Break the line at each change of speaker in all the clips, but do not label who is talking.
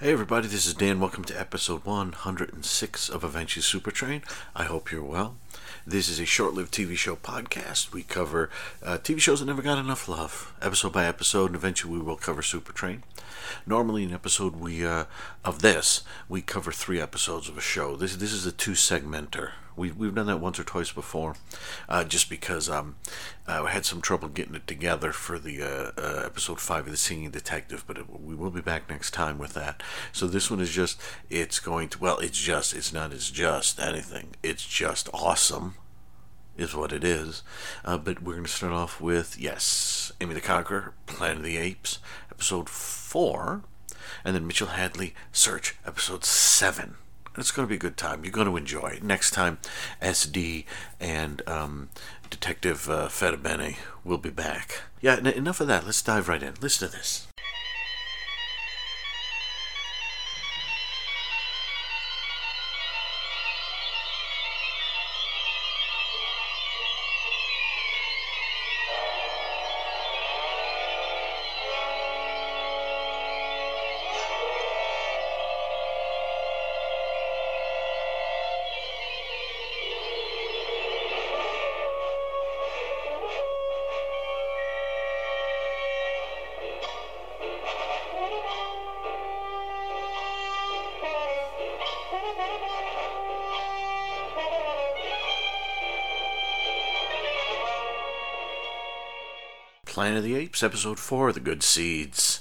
Hey everybody, this is Dan. Welcome to episode 106 of Eventually Super Train. I hope you're well. This is a short-lived TV show podcast. We cover uh, TV shows that never got enough love, episode by episode, and eventually we will cover Super Train. Normally, an episode we uh, of this we cover three episodes of a show. This this is a two-segmenter. We, we've done that once or twice before, uh, just because um, I had some trouble getting it together for the uh, uh, episode five of the Singing Detective, but it, we will be back next time with that. So this one is just, it's going to, well, it's just, it's not, it's just anything. It's just awesome, is what it is. Uh, but we're going to start off with, yes, Amy the Conqueror, Planet of the Apes, episode four, and then Mitchell Hadley, Search, episode seven. It's going to be a good time. You're going to enjoy it. Next time, SD and um, Detective uh, will be back. Yeah, n- enough of that. Let's dive right in. Listen to this. Planet of the Apes, Episode 4, The Good Seeds.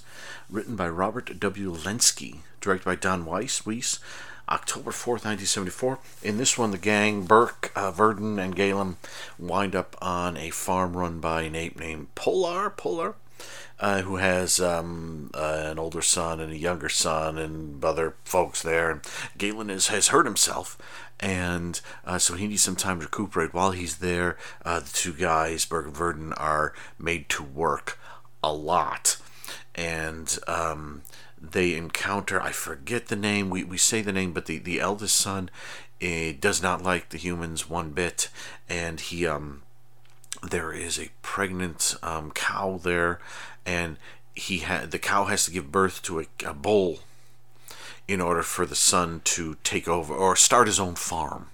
Written by Robert W. Lenski. Directed by Don Weis, Weis. October 4th, 1974. In this one, the gang, Burke, uh, Virdon, and Galen, wind up on a farm run by an ape named Polar. Polar? Uh, who has um, uh, an older son and a younger son and other folks there. Galen is, has hurt himself, and uh, so he needs some time to recuperate. While he's there, uh, the two guys, Burke and Virdon, are made to work a lot, and um, they encounter I forget the name. We we say the name, but the the eldest son uh, does not like the humans one bit, and he um there is a pregnant um, cow there, and he had the cow has to give birth to a, a bull in order for the son to take over or start his own farm.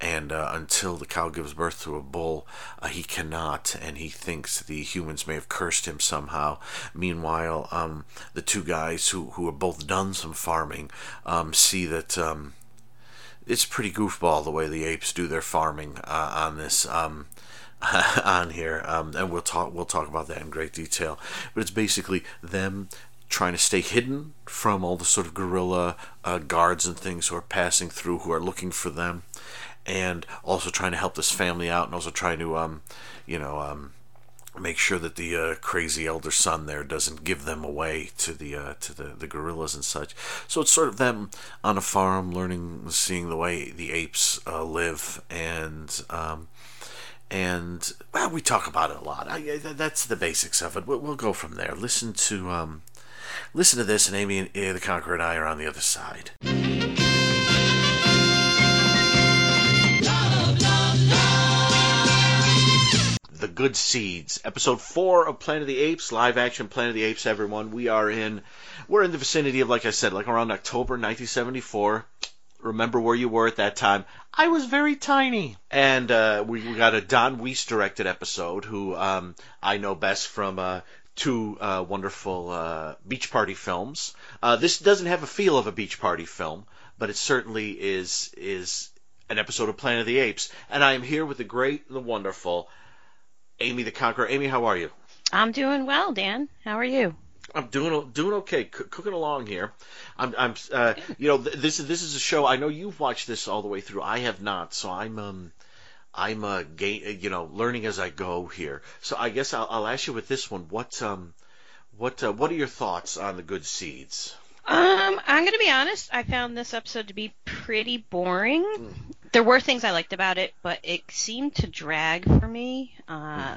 And uh, until the cow gives birth to a bull, uh, he cannot, and he thinks the humans may have cursed him somehow. Meanwhile, um, the two guys who, who have both done some farming um, see that um, it's pretty goofball the way the apes do their farming uh, on this. Um, on here, um, and we'll talk we'll talk about that in great detail. But it's basically them trying to stay hidden from all the sort of gorilla uh, guards and things who are passing through, who are looking for them, and also trying to help this family out, and also trying to, um, you know, um, make sure that the uh, crazy elder son there doesn't give them away to the uh, to the, the gorillas and such. So it's sort of them on a farm, learning, seeing the way the apes uh, live, and um, and well, we talk about it a lot. I, that's the basics of it. We'll, we'll go from there. Listen to um, listen to this, and Amy and uh, the Conqueror and I are on the other side. The Good Seeds, episode four of Planet of the Apes, live action Planet of the Apes. Everyone, we are in, we're in the vicinity of, like I said, like around October 1974 remember where you were at that time. I was very tiny. And uh, we, we, got a Don Weis directed episode, who um, I know best from uh, two uh, wonderful uh, beach party films. Uh, this doesn't have a feel of a beach party film, but it certainly is is an episode of Planet of the Apes. And I am here with the great, the wonderful Amy the Conqueror. Amy, how are you?
I'm doing well, Dan. How are you?
I'm doing doing okay, C- cooking along here. I'm, I'm uh, you know, th- this is this is a show. I know you've watched this all the way through. I have not, so I'm um, I'm uh, gain, you know, learning as I go here. So I guess I'll, I'll ask you with this one. What um, what uh, what are your thoughts on the good seeds?
Um, I'm gonna be honest. I found this episode to be pretty boring. Mm. There were things I liked about it, but it seemed to drag for me. Uh,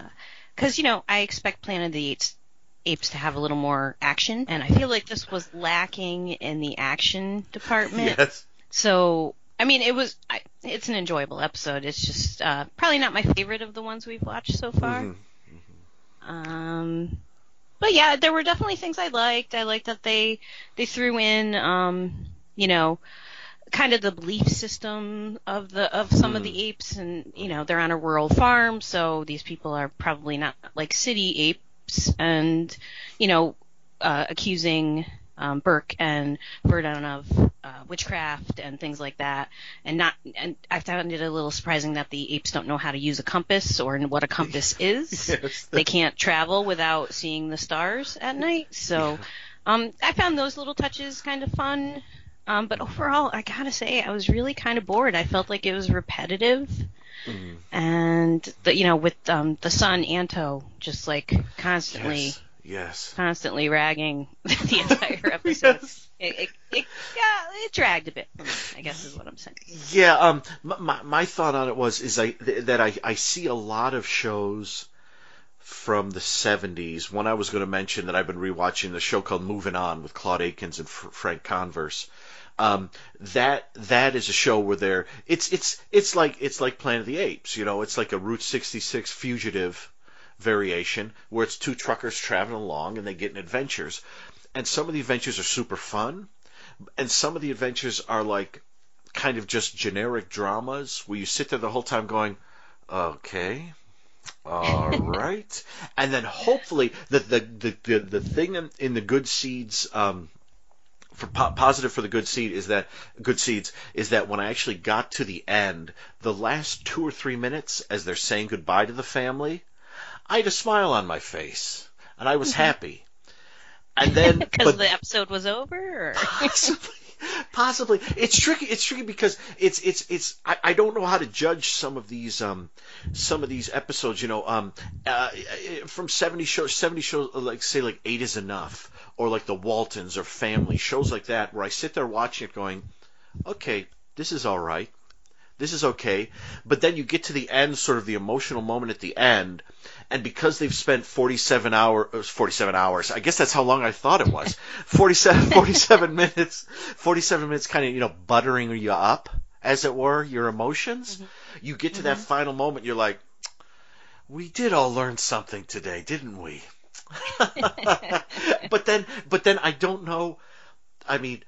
Because uh, you know, I expect Planet of the Apes apes to have a little more action, and I feel like this was lacking in the action department.
Yes.
So, I mean, it was I, it's an enjoyable episode. It's just uh, probably not my favorite of the ones we've watched so far. Mm-hmm. Mm-hmm. Um, but yeah, there were definitely things I liked. I liked that they they threw in, um, you know, kind of the belief system of the of some mm. of the hmm. apes, and you know, they're on a rural farm, so these people are probably not like city and you know, uh, accusing um, Burke and Virdon of uh, witchcraft and things like that. And not, and I found it a little surprising that the apes don't know how to use a compass or what a compass is. yes. They can't travel without seeing the stars at night. So, um, I found those little touches kind of fun. Um, but overall, I gotta say, I was really kind of bored. I felt like it was repetitive. Mm-hmm. And the, you know, with um, the son Anto, just like constantly
yes Yes.
Constantly ragging the entire episode. yes. It, it, it, yeah, it dragged a bit. I guess is what I'm saying.
Yeah. Um. My my thought on it was is I th- that I I see a lot of shows from the 70s. One I was going to mention that I've been rewatching the show called Moving On with Claude Akins and F- Frank Converse. Um, that that is a show where they're it's it's it's like it's like Planet of the Apes, you know, it's like a Route 66 fugitive variation where it's two truckers traveling along and they get in adventures. And some of the adventures are super fun, and some of the adventures are like kind of just generic dramas where you sit there the whole time going, okay, all right, and then hopefully the the the the, the thing in, in the good seeds. Um, for po- positive for the good seed is that good seeds is that when I actually got to the end, the last two or three minutes as they're saying goodbye to the family, I had a smile on my face, and I was mm-hmm. happy.
And then because the episode was over,
possibly, possibly it's tricky. It's tricky because it's it's it's I, I don't know how to judge some of these um some of these episodes. You know, um uh, from seventy shows, seventy shows like say like eight is enough, or like the Waltons or Family shows like that, where I sit there watching it, going, okay, this is all right this is okay. But then you get to the end, sort of the emotional moment at the end, and because they've spent 47 hours, uh, 47 hours, I guess that's how long I thought it was, 47, 47 minutes, 47 minutes kind of, you know, buttering you up, as it were, your emotions. Mm-hmm. You get to mm-hmm. that final moment, you're like, we did all learn something today, didn't we? but then, but then I don't know. I mean,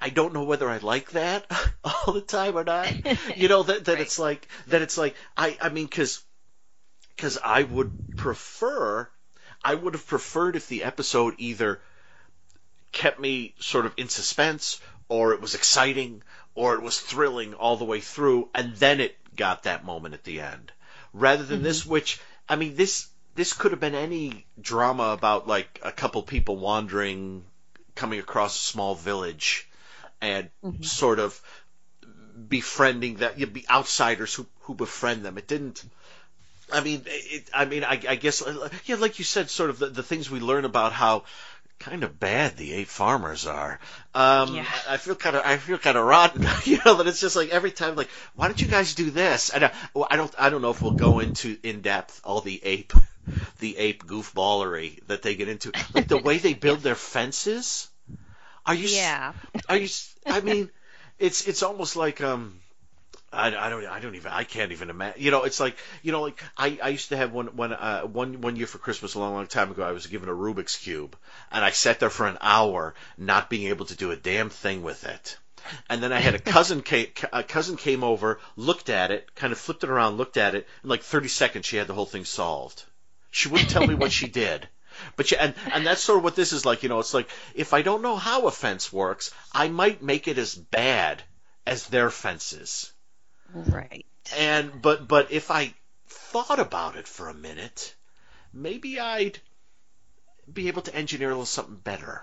I don't know whether I like that all the time or not. You know that that right. it's like that it's like I I mean because because I would prefer I would have preferred if the episode either kept me sort of in suspense or it was exciting or it was thrilling all the way through and then it got that moment at the end rather than mm-hmm. this which I mean this this could have been any drama about like a couple people wandering coming across a small village and mm-hmm. sort of befriending that you'd be outsiders who who befriend them. It didn't. I mean, it, I mean, I, I guess, yeah, like you said, sort of the, the things we learn about how kind of bad the ape farmers are. Um, yeah. I feel kind of, I feel kind of rotten, you know, that it's just like every time, like, why don't you guys do this? And I, I don't, I don't know if we'll go into in depth all the ape, the ape goofballery that they get into, like the way they build their fences. Are you?
Yeah.
Are you? I mean, it's it's almost like um. I, I don't I don't even I can't even imagine you know it's like you know like I, I used to have one one uh, one one year for Christmas a long long time ago I was given a Rubik's cube and I sat there for an hour not being able to do a damn thing with it and then I had a cousin came, a cousin came over looked at it kind of flipped it around looked at it in like 30 seconds she had the whole thing solved she wouldn't tell me what she did but yeah, and and that's sort of what this is like. You know, it's like if I don't know how a fence works, I might make it as bad as their fences.
Right.
And but but if I thought about it for a minute, maybe I'd be able to engineer a little something better.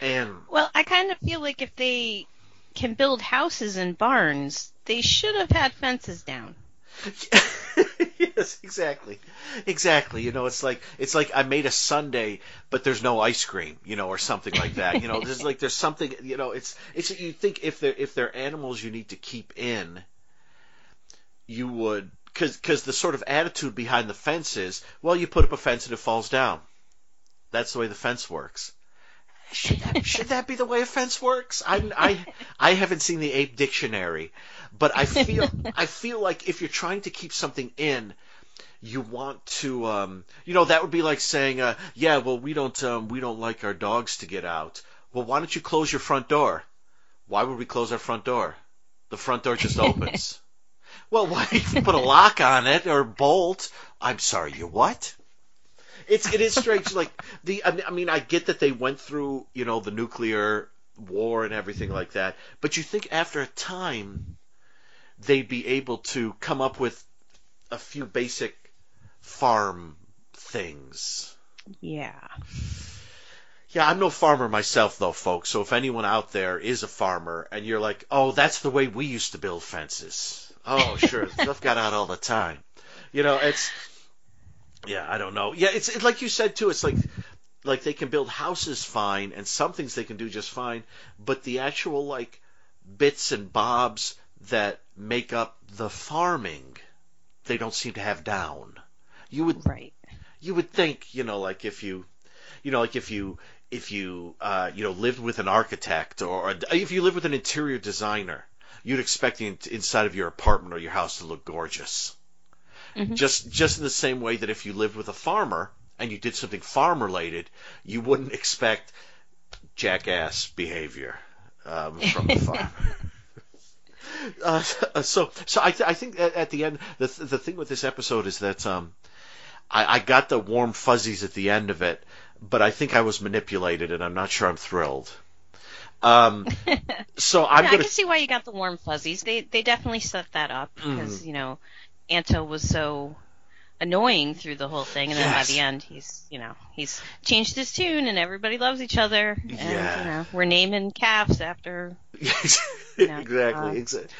And
well, I kind of feel like if they can build houses and barns, they should have had fences down.
yes, exactly, exactly. You know, it's like it's like I made a Sunday, but there's no ice cream, you know, or something like that. You know, there's like there's something, you know, it's it's you think if they're if they're animals you need to keep in, you would because because the sort of attitude behind the fence is, well, you put up a fence and it falls down. That's the way the fence works. Should that, should that be the way a fence works? I, I, I haven't seen the ape dictionary, but I feel I feel like if you're trying to keep something in, you want to um you know that would be like saying uh yeah well we don't um we don't like our dogs to get out. Well why don't you close your front door? Why would we close our front door? The front door just opens. Well why put a lock on it or bolt i'm sorry you what? It's it is strange like the i mean i get that they went through you know the nuclear war and everything like that but you think after a time they'd be able to come up with a few basic farm things.
Yeah.
Yeah, I'm no farmer myself though, folks. So if anyone out there is a farmer and you're like, "Oh, that's the way we used to build fences." Oh, sure, stuff got out all the time. You know, it's yeah, I don't know. Yeah, it's, it's like you said too. It's like like they can build houses fine and some things they can do just fine, but the actual like bits and bobs that make up the farming, they don't seem to have down. You would
right.
You would think, you know, like if you, you know, like if you if you uh, you know lived with an architect or if you live with an interior designer, you'd expect the inside of your apartment or your house to look gorgeous. Mm-hmm. Just just in the same way that if you lived with a farmer and you did something farm related, you wouldn't expect jackass behavior um, from the farm. Uh, so, so I, th- I think at, at, the end, the th- the thing with this episode is that um, I, I got the warm fuzzies at the end of it, but I think I was manipulated, and I'm not sure I'm thrilled. Um, so I'm
yeah,
gonna...
I can see why you got the warm fuzzies. They they definitely set that up because mm. you know Anto was so annoying through the whole thing, and then by the end, he's you know he's changed his tune, and everybody loves each other, and
yeah.
you know we're naming calves after
exactly, uh, exactly.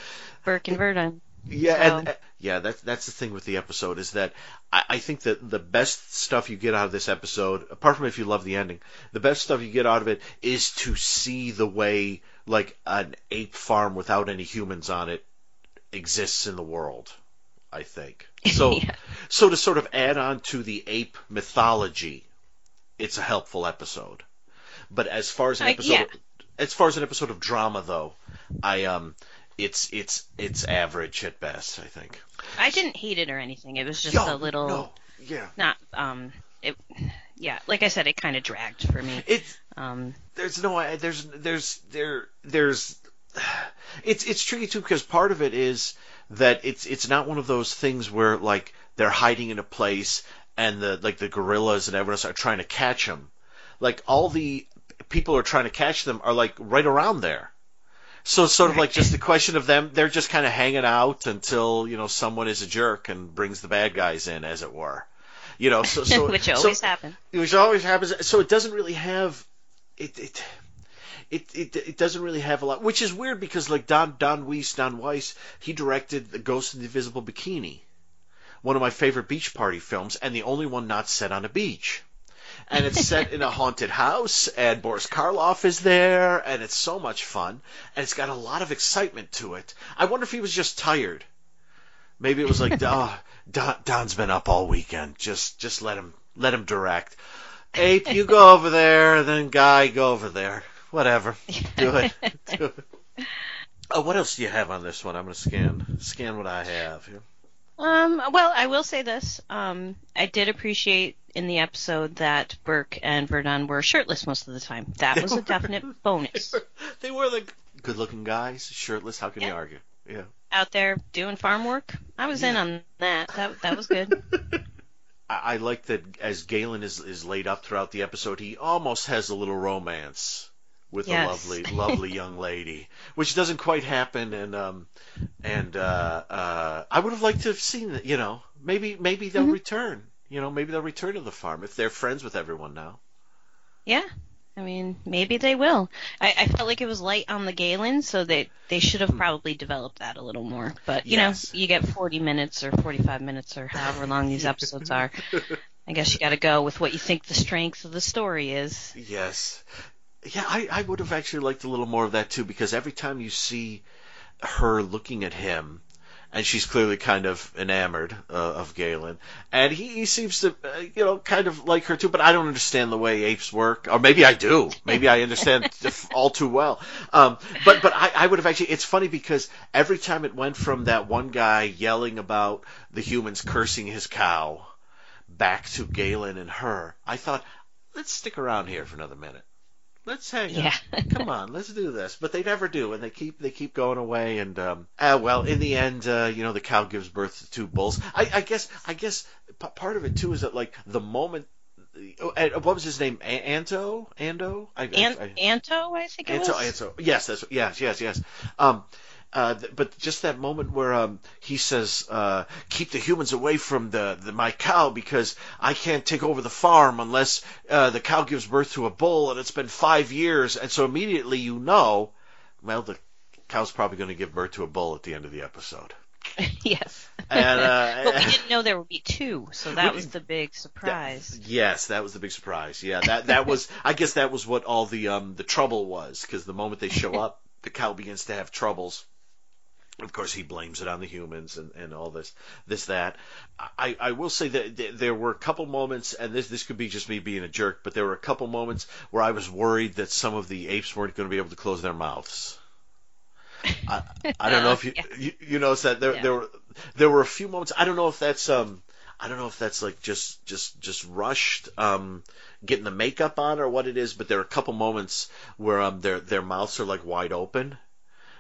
Burke and Virdon.
Yeah, so. and uh, yeah, that's that's the thing with the episode is that I, I think that the best stuff you get out of this episode, apart from if you love the ending, the best stuff you get out of it is to see the way like an ape farm without any humans on it exists in the world. I think. So, yeah. so to sort of add on to the ape mythology, it's a helpful episode. But as far as an episode, uh, yeah. As far as an episode of drama, though, I um, it's it's it's average at best. I think.
I didn't hate it or anything. It was just a little.
No, yeah.
Not um. It, yeah, like I said, it kind of dragged for me.
It. Um. There's no. There's there's there there's. It's it's tricky too because part of it is that it's it's not one of those things where like they're hiding in a place and the like the gorillas and everyone else are trying to catch them. Like all the people who are trying to catch them are like right around there. So it's sort of like just a question of them. They're just kind of hanging out until you know someone is a jerk and brings the bad guys in, as it were. You know, so, so
which always so, happens.
Which always happens. So it doesn't really have it. it it, it it doesn't really have a lot, which is weird because like Don Don Weis Don Weis he directed The Ghost in the Invisible Bikini, one of my favorite beach party films, and the only one not set on a beach. And it's set in a haunted house, and Boris Karloff is there, and it's so much fun, and it's got a lot of excitement to it. I wonder if he was just tired. Maybe it was like, oh, Don, Don's been up all weekend. Just just let him let him direct. Ape, you go over there, then Guy, go over there whatever. Do it. Do it. Oh, what else do you have on this one? I'm going to scan scan what I have here.
Um, well, I will say this. Um, I did appreciate in the episode that Burke and Virdon were shirtless most of the time. That was a definite bonus.
They were the good-looking guys, shirtless. How can
yeah.
you argue? Yeah.
Out there doing farm work. I was yeah. in on that. That that was good.
I, I like that as Galen is is laid up throughout the episode, he almost has a little romance with yes. a lovely, lovely young lady, which doesn't quite happen. And um, and uh, uh, I would have liked to have seen that. You know, maybe maybe they'll mm-hmm. return. You know, maybe they'll return to the farm if they're friends with everyone now.
Yeah, I mean, maybe they will. I, I felt like it was light on the Galen, so they they should have hmm. probably developed that a little more. But you yes. know, you get 40 minutes or 45 minutes or however long these episodes are. I guess you got to go with what you think the strength of the story is.
Yes. Yeah, I, I would have actually liked a little more of that too, because every time you see her looking at him, and she's clearly kind of enamored uh, of Galen, and he, he seems to, uh, you know, kind of like her too. But I don't understand the way apes work, or maybe I do. Maybe I understand all too well. Um, but but I, I would have actually. It's funny because every time it went from that one guy yelling about the humans cursing his cow back to Galen and her, I thought, let's stick around here for another minute. Let's hang
Yeah.
out. Come on, let's do this. But they never do, and they keep they keep going away. And um, uh, well, in the end, uh, you know, the cow gives birth to two bulls. I, I guess I guess p- part of it too is that like the moment. Oh, what was his name? A- Anto? Ando? I,
An-
I,
Anto, I think it
Anto,
was.
Anto. Yes, that's yes, yes, yes. Um, uh, th- but just that moment where um, he says, uh, "Keep the humans away from the, the my cow because I can't take over the farm unless uh, the cow gives birth to a bull, and it's been five years." And so immediately you know, well, the cow's probably going to give birth to a bull at the end of the episode.
yes.
And, uh,
but we didn't know there would be two, so that was the big surprise.
Yes, that was the big surprise. Yeah, that that was. I guess that was what all the um the trouble was because the moment they show up, the cow begins to have troubles. Of course, he blames it on the humans and, and all this this that. I, I will say that there were a couple moments, and this this could be just me being a jerk, but there were a couple moments where I was worried that some of the apes weren't going to be able to close their mouths. I, I don't know if you,
Yeah.
you you noticed that there
Yeah.
there were there were a few moments. I don't know if that's um I don't know if that's like just just just rushed um getting the makeup on or what it is, but there are a couple moments where um their their mouths are like wide open,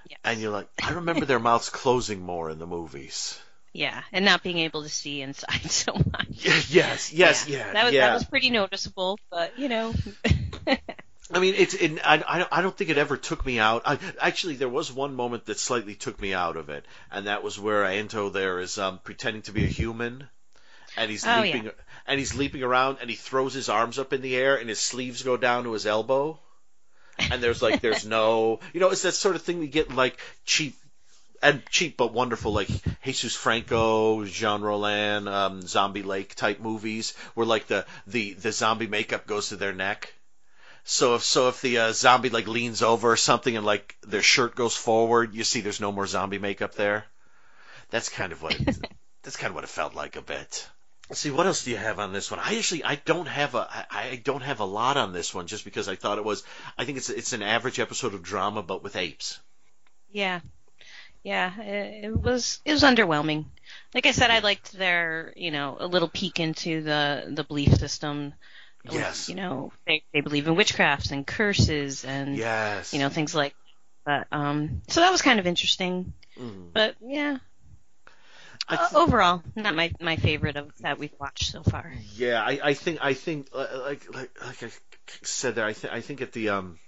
Yes.
and you're like, I remember their mouths closing more in the movies.
Yeah, and not being able to see inside so much.
yes, yes, yeah,
That was
yeah.
that was pretty noticeable, but you know.
I mean, it's it, I, I don't- I don't think it ever took me out. I, actually, there was one moment that slightly took me out of it, and that was where Anto there is um, pretending to be a human, and he's
Oh,
leaping and he's leaping around, and he throws his arms up in the air, and his sleeves go down to his elbow, and there's like there's no, you know, it's that sort of thing we get like cheap. And cheap but wonderful, like Jesus Franco, Jean Rollin, um, Zombie Lake type movies, where like the, the, the zombie makeup goes to their neck. So if so if the uh, zombie like leans over or something and like their shirt goes forward, you see there's no more zombie makeup there. That's kind of what it, that's kind of what it felt like a bit. Let's see what else do you have on this one? I actually I don't have a I, I don't have a lot on this one just because I thought it was I think it's it's an average episode of drama but with apes.
Yeah, yeah, it, it was it was underwhelming. Like I said, I liked their you know a little peek into the the belief system.
Yes.
you know they they believe in witchcrafts and curses and
Yes.
you know things like that. Um, so that was kind of interesting.
Mhm.
But yeah, uh, overall, not my my favorite of that we've watched so far.
Yeah, I, I think I think uh, like like like I said there, I think I think at the um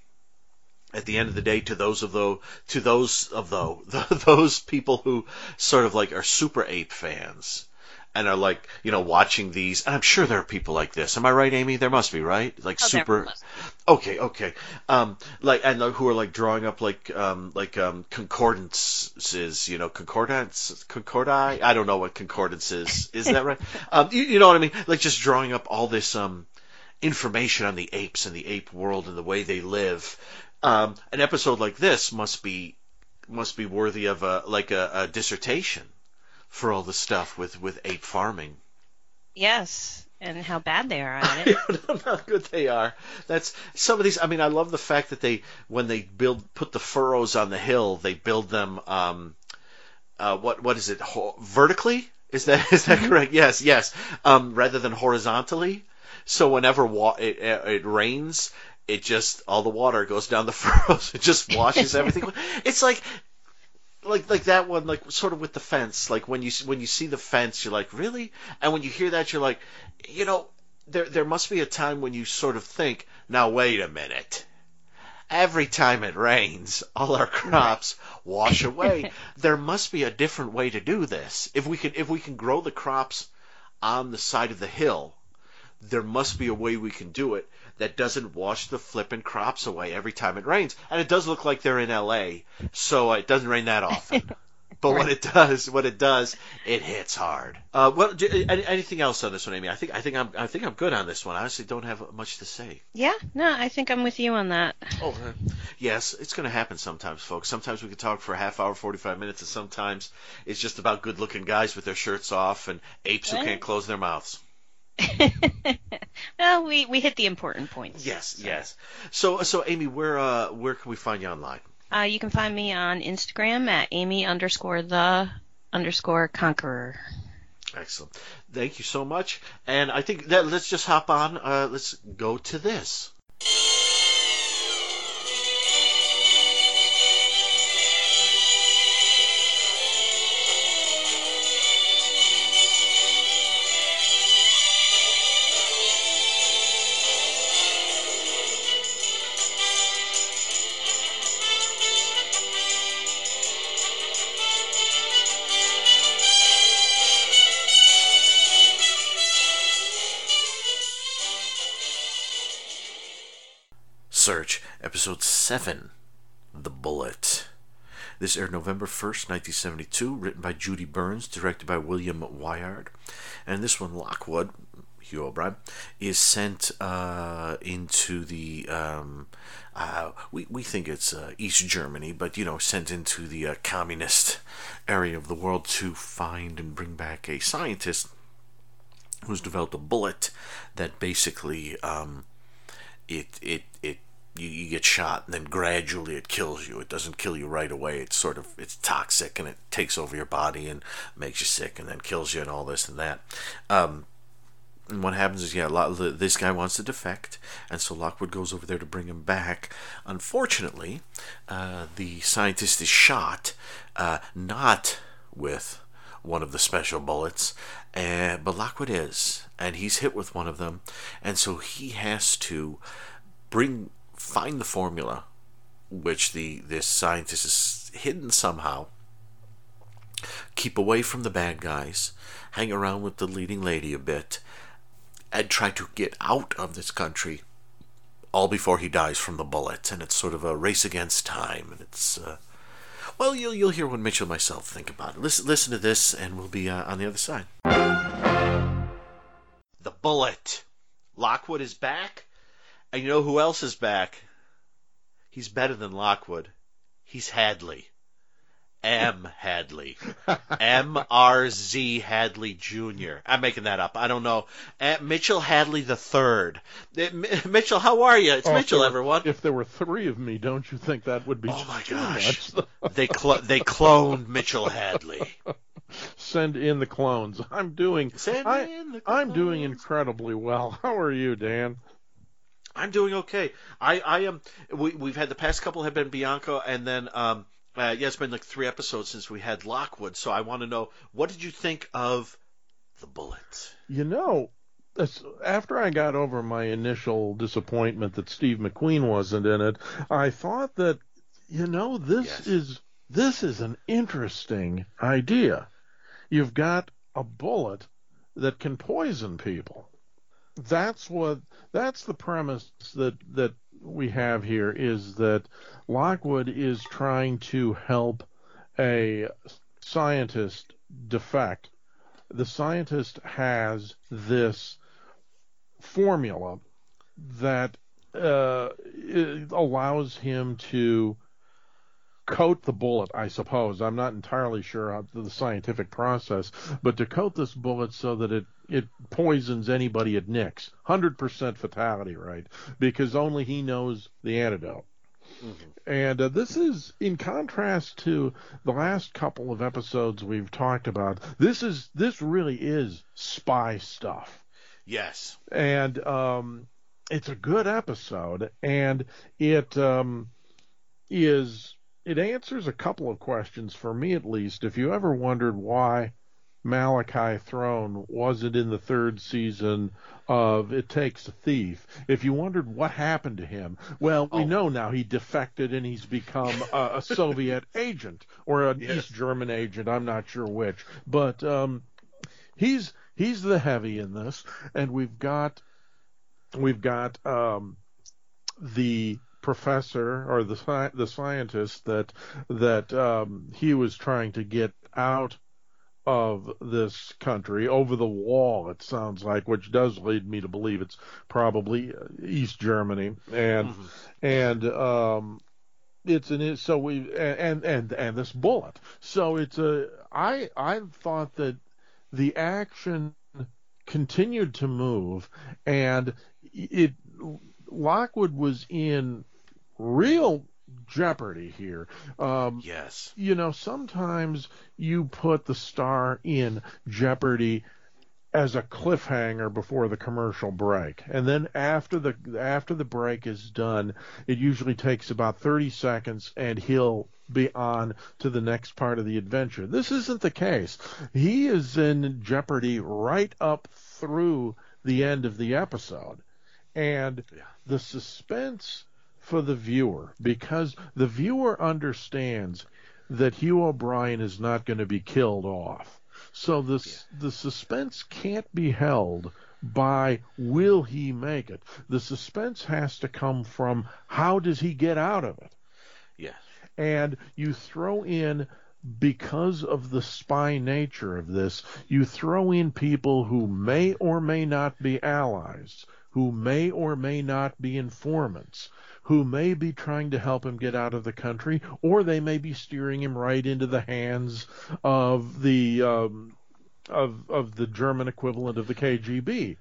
at the end of the day, to those of though to those of though those people who sort of like are super ape fans and are like you know watching these, and I'm sure there are people like this. Am I right, Amy? There must be, right? Like
Oh,
super. Okay, okay. Um, like and like, who are like drawing up like um like um concordances, you know, concordance, concordi. I don't know what concordance is. Is that right? um, you, you know what I mean? Like just drawing up all this um information on the apes and the ape world and the way they live. Um, an episode like this must be must be worthy of a like a, a dissertation for all the stuff with with ape farming.
Yes, and how bad they are at it.
I don't know how good they are. That's some of these. I mean, I love the fact that they, when they build, put the furrows on the hill, they build them. Um, uh, what what is it? Ho- vertically? Is that is that correct? Yes, yes. Um, rather than horizontally. So whenever wa- it, it, it rains, it just all the water goes down the furrows. It just washes everything. It's like like like that one like sort of with the fence. Like when you when you see the fence you're like really? And when you hear that you're like you know there there must be a time when you sort of think now wait a minute. Every time it rains all our crops wash away. There must be a different way to do this. If we can if we can grow the crops on the side of the hill there must be a way we can do it that doesn't wash the flippin' crops away every time it rains. And it does look like they're in LA, so it doesn't rain that often. but when it does, when it does, it hits hard. Uh, well, j- any, anything else on this one, Amy? I think I think I'm I think I'm good on this one. I honestly don't have much to say.
Yeah, no, I think I'm with you on that.
Oh, uh, yes, it's going to happen sometimes, folks. Sometimes we can talk for a half hour, 45 minutes, and sometimes it's just about good-looking guys with their shirts off and apes who can't close their mouths.
well, we we hit the important points.
Yes, yes. So, so Amy, where uh, where can we find you online?
Uh, you can find me on Instagram at Amy underscore the underscore conqueror.
Excellent. Thank you so much. And I think that let's just hop on. Uh, let's go to this. Search episode seven, The Bullet. This aired November 1st, 1972, written by Judy Burns, directed by William Wiard. And this one, Lockwood, Hugh O'Brian, is sent uh, into the, um, uh, we, we think it's uh, East Germany, but, you know, sent into the uh, communist area of the world to find and bring back a scientist who's developed a bullet that basically um, it it it you, you get shot and then gradually it kills you. It doesn't kill you right away. It's sort of it's toxic and it takes over your body and makes you sick and then kills you and all this and that. Um, and what happens is, yeah, this guy wants to defect, and so Lockwood goes over there to bring him back. Unfortunately, uh, the scientist is shot, uh, not with one of the special bullets, uh, but Lockwood is, and he's hit with one of them, and so he has to bring find the formula, which the this scientist is hidden somehow. Keep away from the bad guys, hang around with the leading lady a bit, and try to get out of this country all before he dies from the bullet. And it's sort of a race against time. And it's, uh, well, you'll, you'll hear what Mitchell and myself think about it. Listen, listen to this, and we'll be uh, on the other side. The bullet. Lockwood is back. And you know who else is back? He's better than Lockwood. He's Hadley. M. Hadley. M. R. Z. Hadley Jr. I'm making that up. I don't know. Uh, Mitchell Hadley the third. Uh, Mitchell, how are you? It's
Oh,
Mitchell,
there were-
everyone.
If there were three of me, don't you think that would be
Oh my gosh. they cl- they cloned Mitchell Hadley.
Send in the clones. I'm doing.
Send
I,
in the clones.
I'm doing incredibly well. How are you, Dan?
I'm doing okay. I I am. We we've had the past couple have been Bianco, and then um uh, yeah, it's been like three episodes since we had Lockwood. So I want to know what did you think of the bullet?
You know, after I got over my initial disappointment that Steve McQueen wasn't in it, I thought that you know this
Yes.
is this is an interesting idea. You've got a bullet that can poison people. That's what that's the premise that that we have here is that Lockwood is trying to help a scientist defect the scientist has this formula that uh, allows him to coat the bullet, I suppose. I'm not entirely sure of the scientific process, but to coat this bullet so that it, it poisons anybody it nicks. 100% fatality right? because only he knows the antidote. And uh, this is in contrast to the last couple of episodes we've talked about. This is this really is spy stuff,
Yes.
and um, it's a good episode, and it um, is it answers a couple of questions for me at least. If you ever wondered why Malachi Throne wasn't in the third season of It Takes a Thief, if you wondered what happened to him, well, we
Oh.
know now he defected and he's become a, a Soviet agent or an
Yes.
East German agent. I'm not sure which, but um, he's he's the heavy in this, and we've got we've got um, the professor or the sci- the scientist that that um, he was trying to get out of this country over the wall. It sounds like, which does lead me to believe it's probably East Germany, and mm-hmm. and um, it's an so we and and and this bullet. So it's a I I thought that the action continued to move and it Lockwood was in real jeopardy here. Um,
yes.
You know, sometimes you put the star in jeopardy as a cliffhanger before the commercial break. And then after the after the break is done, it usually takes about 30 seconds and he'll be on to the next part of the adventure. This isn't the case. He is in jeopardy right up through the end of the episode. And the suspense for the viewer because the viewer understands that Hugh O'Brian is not going to be killed off. So the yeah. the suspense can't be held by will he make it. The suspense has to come from how does he get out of it.
Yes.
And you throw in because of the spy nature of this, you throw in people who may or may not be allies, who may or may not be informants, who may be trying to help him get out of the country, or they may be steering him right into the hands of the um, of of the German equivalent of the KGB.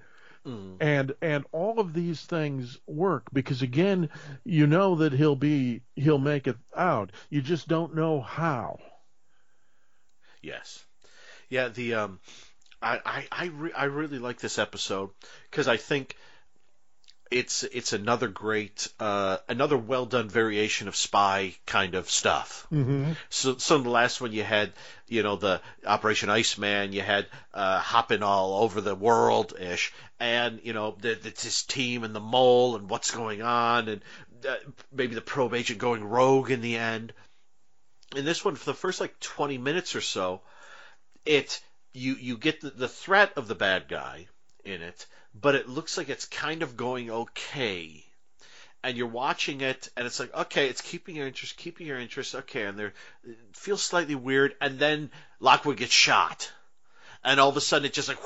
Mm. And and all of these things work because again, you know that he'll be he'll make it out. You just don't know how.
Yes. Yeah, the um I I I, re- I really like this episode because I think it's it's another great uh, another well done variation of spy kind of stuff.
Mm-hmm.
So of the last one you had, you know, the Operation Iceman, you had uh, hopping all over the world ish, and you know, the, the, this team and the mole and what's going on, and uh, maybe the probe agent going rogue in the end. In this one, for the first like 20 minutes or so, it you you get the, the threat of the bad guy in it but it looks like it's kind of going okay. And you're watching it, and it's like, okay, it's keeping your interest, keeping your interest, okay, and there feels slightly weird, and then Lockwood gets shot, and all of a sudden it just like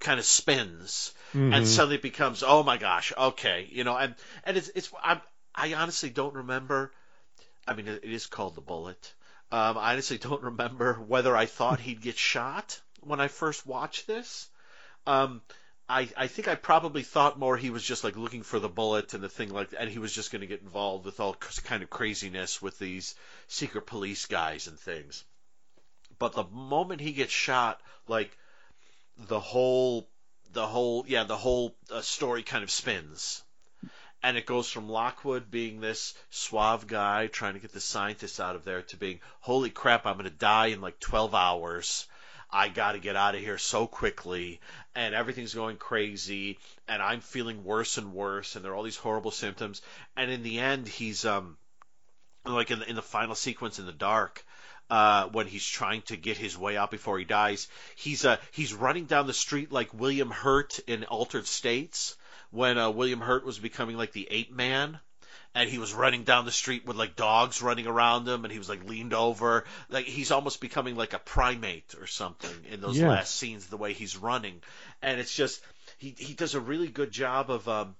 kind of spins, mm-hmm. and suddenly it becomes, oh my gosh, okay, you know, and and it's it's I I honestly don't remember. I mean, it is called the bullet. Um, I honestly don't remember whether I thought he'd get shot when I first watched this. Um, I, I think I probably thought more he was just like looking for the bullet and the thing like, and he was just going to get involved with all kind of craziness with these secret police guys and things. But the moment he gets shot, like the whole, the whole, yeah, the whole uh, story kind of spins, and it goes from Lockwood being this suave guy trying to get the scientists out of there to being, holy crap, I'm going to die in like 12 hours. I got to get out of here so quickly, and everything's going crazy, and I'm feeling worse and worse, and there are all these horrible symptoms. And in the end, he's um, like in the, in the final sequence in the dark, uh, when he's trying to get his way out before he dies, he's uh, he's running down the street like William Hurt in Altered States, when uh, William Hurt was becoming like the ape man and he was running down the street with like dogs running around him and he was like leaned over like he's almost becoming like a primate or something in those yes. last scenes the way he's running and it's just he he does a really good job of um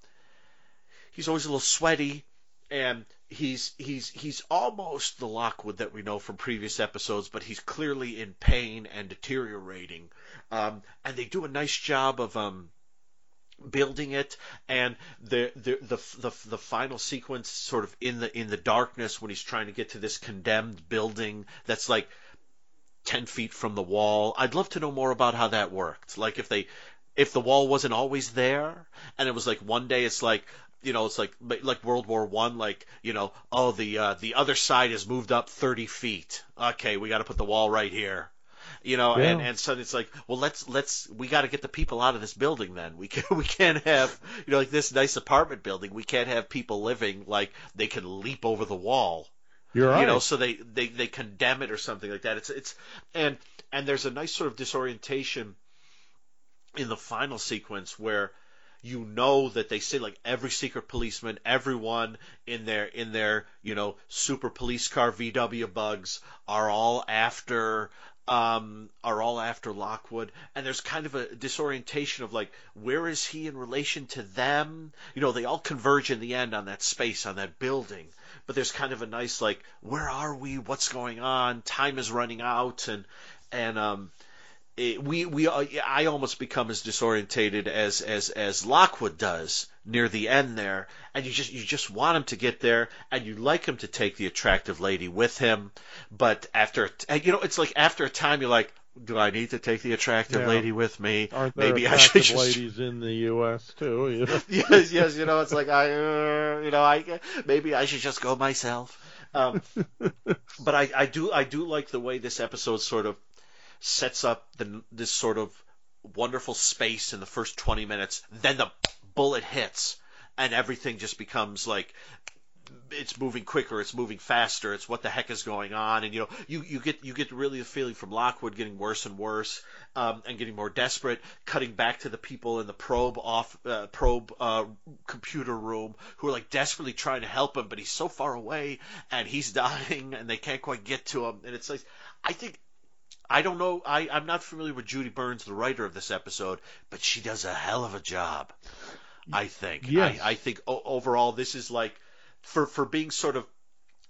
he's always a little sweaty and he's he's he's almost the Lockwood that we know from previous episodes, but he's clearly in pain and deteriorating. Um, and they do a nice job of um, building it. And the, the the the the final sequence sort of in the in the darkness when he's trying to get to this condemned building that's like 10 feet from the wall. I'd love to know more about how that worked. Like if they if the wall wasn't always there and it was like one day it's like you know it's like like world war one like you know oh the uh, the other side has moved up 30 feet okay we got to put the wall right here you know, yeah. and and so it's like, well, let's let's we got to get the people out of this building. Then we can we can't have you know like this nice apartment building. We can't have people living like they can leap over the wall.
You're right.
You know, so they they they condemn it or something like that. It's it's and and there's a nice sort of disorientation in the final sequence where you know that they say like every secret policeman, everyone in their in their you know super police car VW bugs are all after um, are all after Lockwood, and there's kind of a disorientation of like, where is he in relation to them? You know, they all converge in the end on that space, on that building, but there's kind of a nice like, where are we? What's going on? Time is running out, and and um, we we uh, I almost become as disorientated as as as Lockwood does near the end there, and you just you just want him to get there, and you like him to take the attractive lady with him, but after you know it's like after a time you're like, do I need to take the attractive
Yeah.
lady with me?
Aren't there
Maybe I should just
ladies in the U.S. too? You know?
yes, yes, you know, it's like I, uh, you know, I maybe I should just go myself. Um, but I, I do, I do like the way this episode sort of sets up the this sort of wonderful space in the first twenty minutes. Then the bullet hits, and everything just becomes like it's moving quicker, it's moving faster, it's what the heck is going on, and you know, you, you get you get really a feeling from Lockwood getting worse and worse, um, and getting more desperate, cutting back to the people in the probe off uh, probe uh, computer room who are like desperately trying to help him, but he's so far away and he's dying, and they can't quite get to him, and it's like, I think. I don't know. I, I'm not familiar with Judy Burns, the writer of this episode, but she does a hell of a job. I think.
Yes.
I, I think o- overall this is like for for being sort of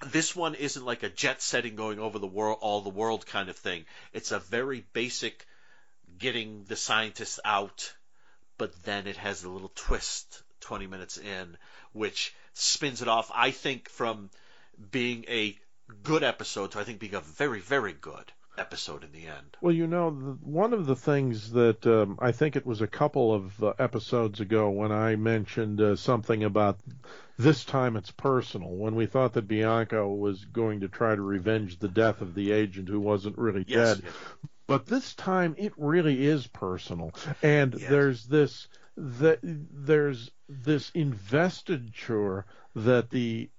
this one isn't like a jet setting going over the world all the world kind of thing. It's a very basic getting the scientists out, but then it has a little twist 20 minutes in which spins it off I think from being a good episode to I think being a very very good episode in the end.
Well, you know, the, one of the things that um, I think it was a couple of uh, episodes ago when I mentioned uh, something about this time it's personal, when we thought that Bianco was going to try to revenge the death of the agent who wasn't really
Yes.
dead. But this time it really is personal, and
Yes.
there's this that there's this investiture that the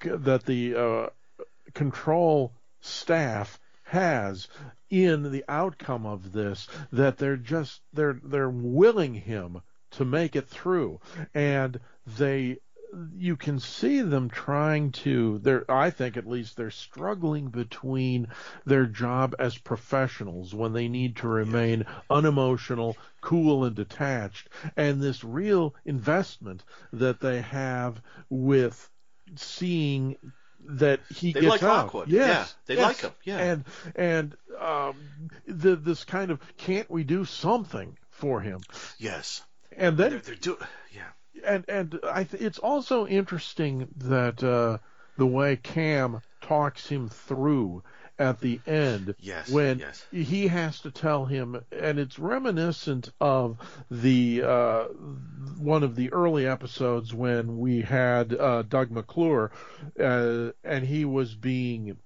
that the uh, control staff has in the outcome of this that they're just they're they're willing him to make it through. And they you can see them trying to they're I think at least they're struggling between their job as professionals when they need to remain unemotional, cool and detached. And this real investment that they have with seeing that he
They
gets
like
out.
Lockwood.
Yes,
Yeah, they
yes.
like him. Yeah.
and and um, the, this kind of can't we do something for him?
Yes.
And then
They're, they're doing yeah.
and and I th- it's also interesting that uh, the way Cam talks him through at the end
Yes,
when
yes.
he has to tell him and it's reminiscent of the uh, one of the early episodes when we had uh, Doug McClure uh, and he was being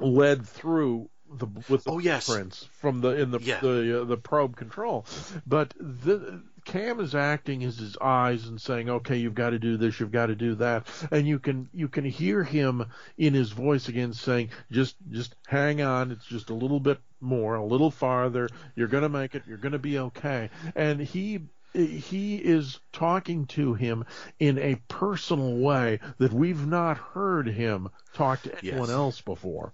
led through the with the
Oh, yes.
prints from the in the
Yeah.
the uh, the probe control but the Cam is acting as his eyes and saying, "Okay, you've got to do this, you've got to do that," and you can you can hear him in his voice again saying, "Just just hang on, it's just a little bit more, a little farther. You're gonna make it. You're gonna be okay." And he he is talking to him in a personal way that we've not heard him talk to anyone
Yes.
else before.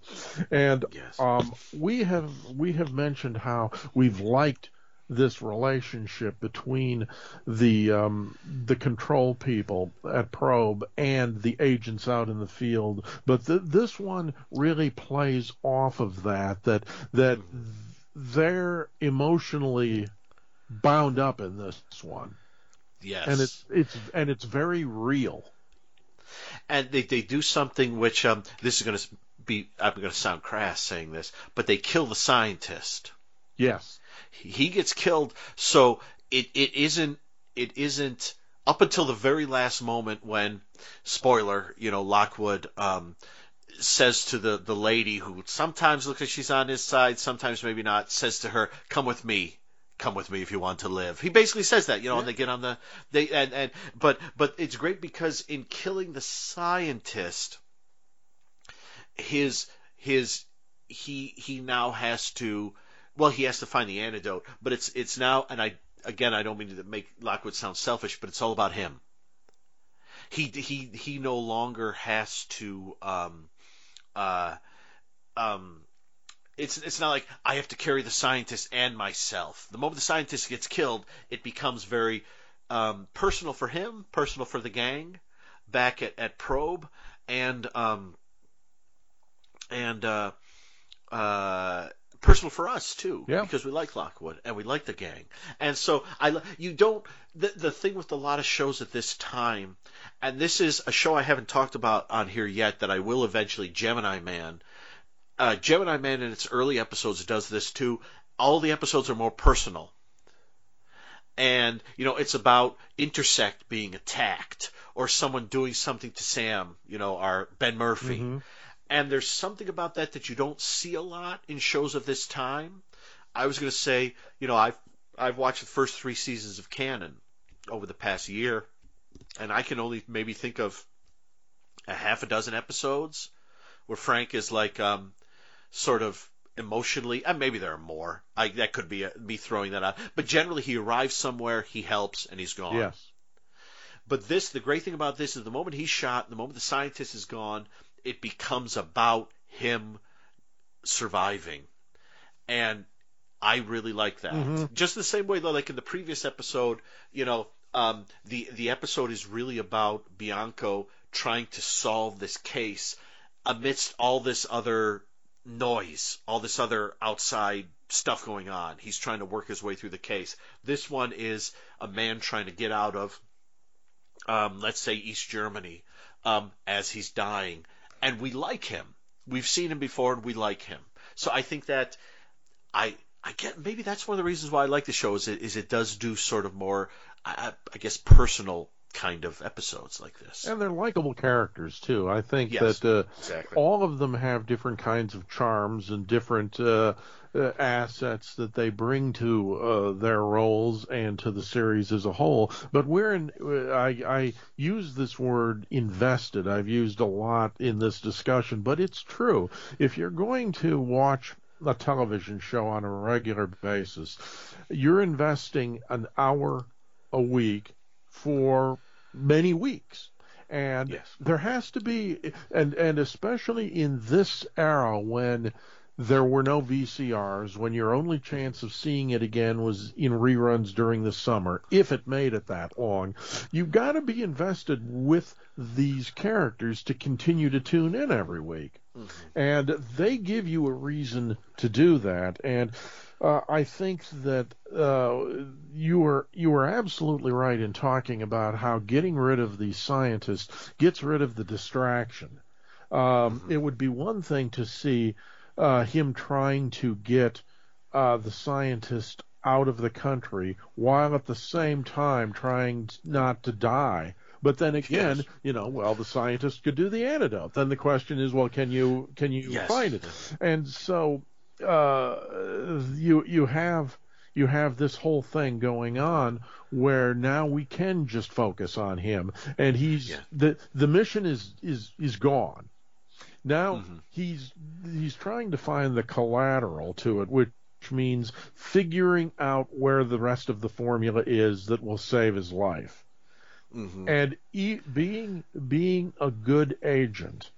And
Yes.
um, we have we have mentioned how we've liked this relationship between the um, the control people at Probe and the agents out in the field, but th- this one really plays off of that. That that they're emotionally bound up in this one,
Yes.
and it's it's and it's very real.
and they, they do something which um this is going to be I'm going to sound crass saying this, but they kill the scientist.
Yes.
He gets killed, so it, it isn't it isn't up until the very last moment when spoiler, you know, Lockwood um says to the the lady who sometimes looks like she's on his side, sometimes maybe not, says to her, "Come with me." Come with me if you want to live. He basically says that, you know, and they get on the they and and but but it's great because in killing the scientist, his his he he now has to well he has to find the antidote but it's it's now and i again, I don't mean to make Lockwood sound selfish, but it's all about him. He he he no longer has to um, uh, um, it's it's not like I have to carry the scientist and myself. The moment the scientist gets killed, it becomes very um, personal for him, personal for the gang back at, at Probe, and um, and uh, uh, personal for us too,
Yeah.
because we like Lockwood and we like the gang. And so I, you don't. The the thing with a lot of shows at this time, and this is a show I haven't talked about on here yet that I will eventually. Gemini Man. Uh, Gemini Man in its early episodes does this too. All the episodes are more personal. And, you know, it's about Intersect being attacked or someone doing something to Sam, you know, our Ben Murphy.
Mhm.
And there's something about that that you don't see a lot in shows of this time. I was going to say, you know, I've I've watched the first three seasons of Cannon over the past year, and I can only maybe think of a half a dozen episodes where Frank is like um, sort of emotionally, and maybe there are more. I, that could be a, me throwing that out, but generally he arrives somewhere, he helps, and he's gone.
Yes.
But this, the great thing about this is the moment he's shot, the moment the scientist is gone, it becomes about him surviving. And I really like that.
Mhm.
Just the same way, though, like in the previous episode, you know, um, the the episode is really about Bianco trying to solve this case amidst all this other noise, all this other outside stuff going on. He's trying to work his way through the case. This one is a man trying to get out of, um, let's say, East Germany um, as he's dying, and we like him. We've seen him before, and we like him. So I think that I I get maybe that's one of the reasons why I like the show is it is it does do sort of more I, I guess personal kind of episodes like this.
And they're likable characters too. I think
Yes.
that uh,
Exactly.
all of them have different kinds of charms and different uh, uh, assets that they bring to uh, their roles and to the series as a whole. But we're in. I, I use this word invested. I've used a lot in this discussion, but it's true. If you're going to watch a television show on a regular basis, you're investing an hour a week for many weeks. And
Yes.
there has to be, and and especially in this era when there were no VCRs, when your only chance of seeing it again was in reruns during the summer, if it made it that long, you've got to be invested with these characters to continue to tune in every week. Mm-hmm. And they give you a reason to do that. And uh, I think that uh, you were you were absolutely right in talking about how getting rid of the scientist gets rid of the distraction. Um, It would be one thing to see uh, him trying to get uh, the scientist out of the country while at the same time trying not to die. But then again,
Yes.
you know, well, the scientist could do the antidote. Then the question is, well, can you can you
Yes.
find it? And so uh, you you have you have this whole thing going on where now we can just focus on him, and he's
Yeah.
the the mission is is is gone. Now
Mhm.
he's he's trying to find the collateral to it, which means figuring out where the rest of the formula is that will save his life.
hmm
And e- being being a good agent,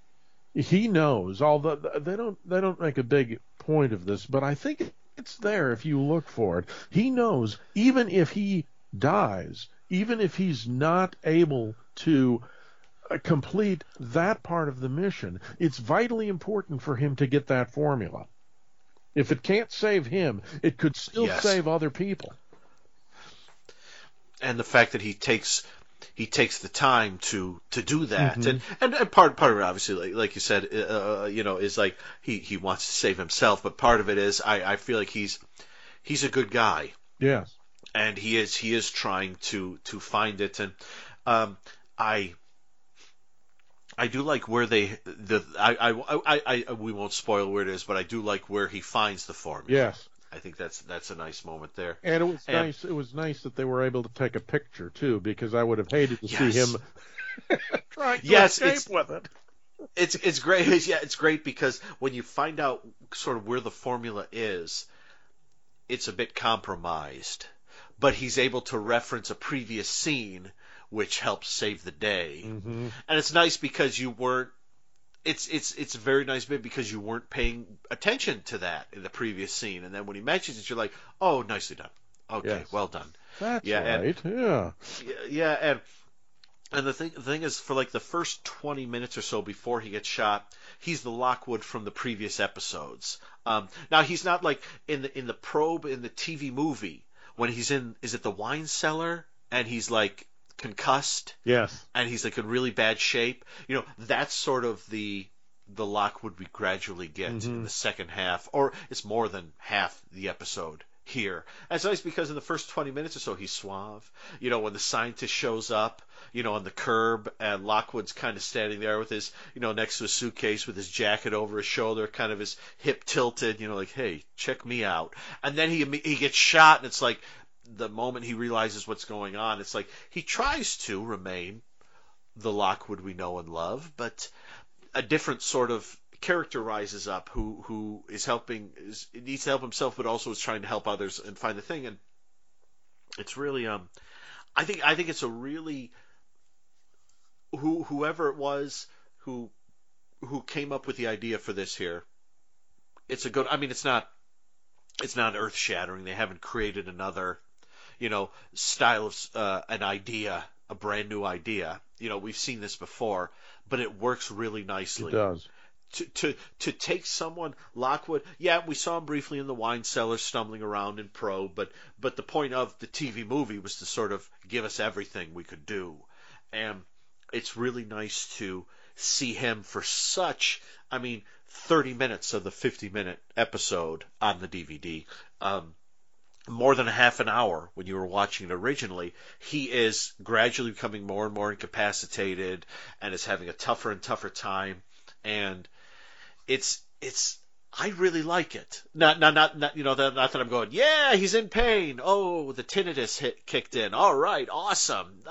he knows. Although they don't they don't make a big point of this, but I think it's there if you look for it. He knows even if he dies, even if he's not able to uh, complete that part of the mission, it's vitally important for him to get that formula. If it can't save him, it could still
Yes.
save other people.
and the fact that he takes he takes the time to to do that
Mhm.
and, and and part part of it obviously like, like you said uh, you know is like he he wants to save himself but part of it is I I feel like he's he's a good guy
Yes.
and he is he is trying to to find it and um I I do like where they the I I, I I we won't spoil where it is but I do like where he finds the formula
Yes.
I think that's that's a nice moment there
And it was
And-
nice. It was nice that they were able to take a picture too, because I would have hated to see him trying to
Yes,
escape
it's-
with it.
it's it's great. Yeah, it's great because when you find out sort of where the formula is, it's a bit compromised. but he's able to reference a previous scene, which helps save the day.
Mm-hmm.
And it's nice because you weren't. It's it's it's a very nice bit because you weren't paying attention to that in the previous scene, and then when he mentions it, you're like, "Oh, nicely done. Okay,
Yes.
well done."
That's
Yeah,
right. yeah.
Yeah, yeah, and and the thing the thing is, for like the first twenty minutes or so before he gets shot, he's the Lockwood from the previous episodes. Um, now he's not like in the in the probe in the TV movie when he's in is it the wine cellar and he's like concussed
Yes.
and he's like in really bad shape. You know, that's sort of the the Lockwood we gradually get in
Mhm.
the second half, or it's more than half the episode here. And it's nice because in the first 20 minutes or so, he's suave. You know, when the scientist shows up, you know, on the curb, and Lockwood's kind of standing there with his, you know, next to his suitcase with his jacket over his shoulder, kind of his hip tilted, you know, like, hey, check me out. And then he he gets shot, and it's like the moment he realizes what's going on, it's like he tries to remain the Lockwood we know and love, but a different sort of character rises up who who is helping is needs to help himself but also is trying to help others and find the thing. And it's really um I think I think it's a really who whoever it was who who came up with the idea for this here it's a good I mean it's not it's not earth shattering they haven't created another you know style of uh, an idea a brand new idea you know we've seen this before but it works really nicely
It does.
to to to take someone Lockwood. Yeah, we saw him briefly in the wine cellar stumbling around in pro, but but the point of the TV movie was to sort of give us everything we could do, and it's really nice to see him for such. I mean, 30 minutes of the 50 minute episode on the DVD. Um, more than a half an hour when you were watching it originally, he is gradually becoming more and more incapacitated and is having a tougher and tougher time. And it's it's I really like it. Not not not, not you know that, not that I'm going yeah he's in pain. Oh the tinnitus hit kicked in. All right awesome.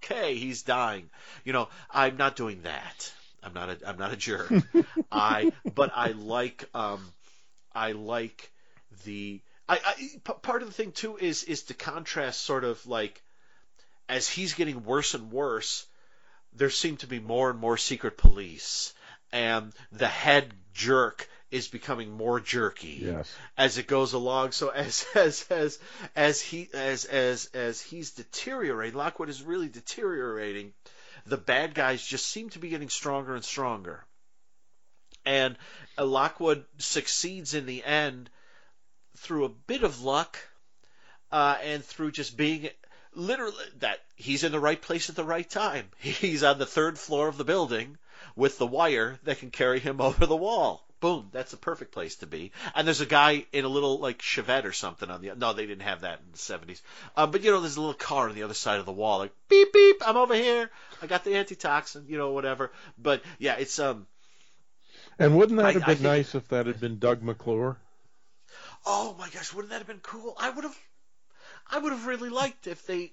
Okay he's dying. You know I'm not doing that. I'm not a I'm not a jerk. I but I like um I like the I, I p- part of the thing too is is to contrast sort of like as he's getting worse and worse there seem to be more and more secret police and the head jerk is becoming more jerky
Yes.
as it goes along. So as as as as he as as as he's deteriorating, Lockwood is really deteriorating. The bad guys just seem to be getting stronger and stronger, and uh, Lockwood succeeds in the end through a bit of luck uh, and through just being literally that he's in the right place at the right time. He's on the third floor of the building with the wire that can carry him over the wall. Boom, that's the perfect place to be. And there's a guy in a little like Chevette or something on the no, they didn't have that in the 70s. Uh, but you know, there's a little car on the other side of the wall, like beep beep, I'm over here. I got the antitoxin, you know, whatever. But yeah, it's um.
And wouldn't that
I-
have been
think-
nice if that had been Doug McClure?
Oh my gosh, wouldn't that have been cool? I would have, I would have really liked if they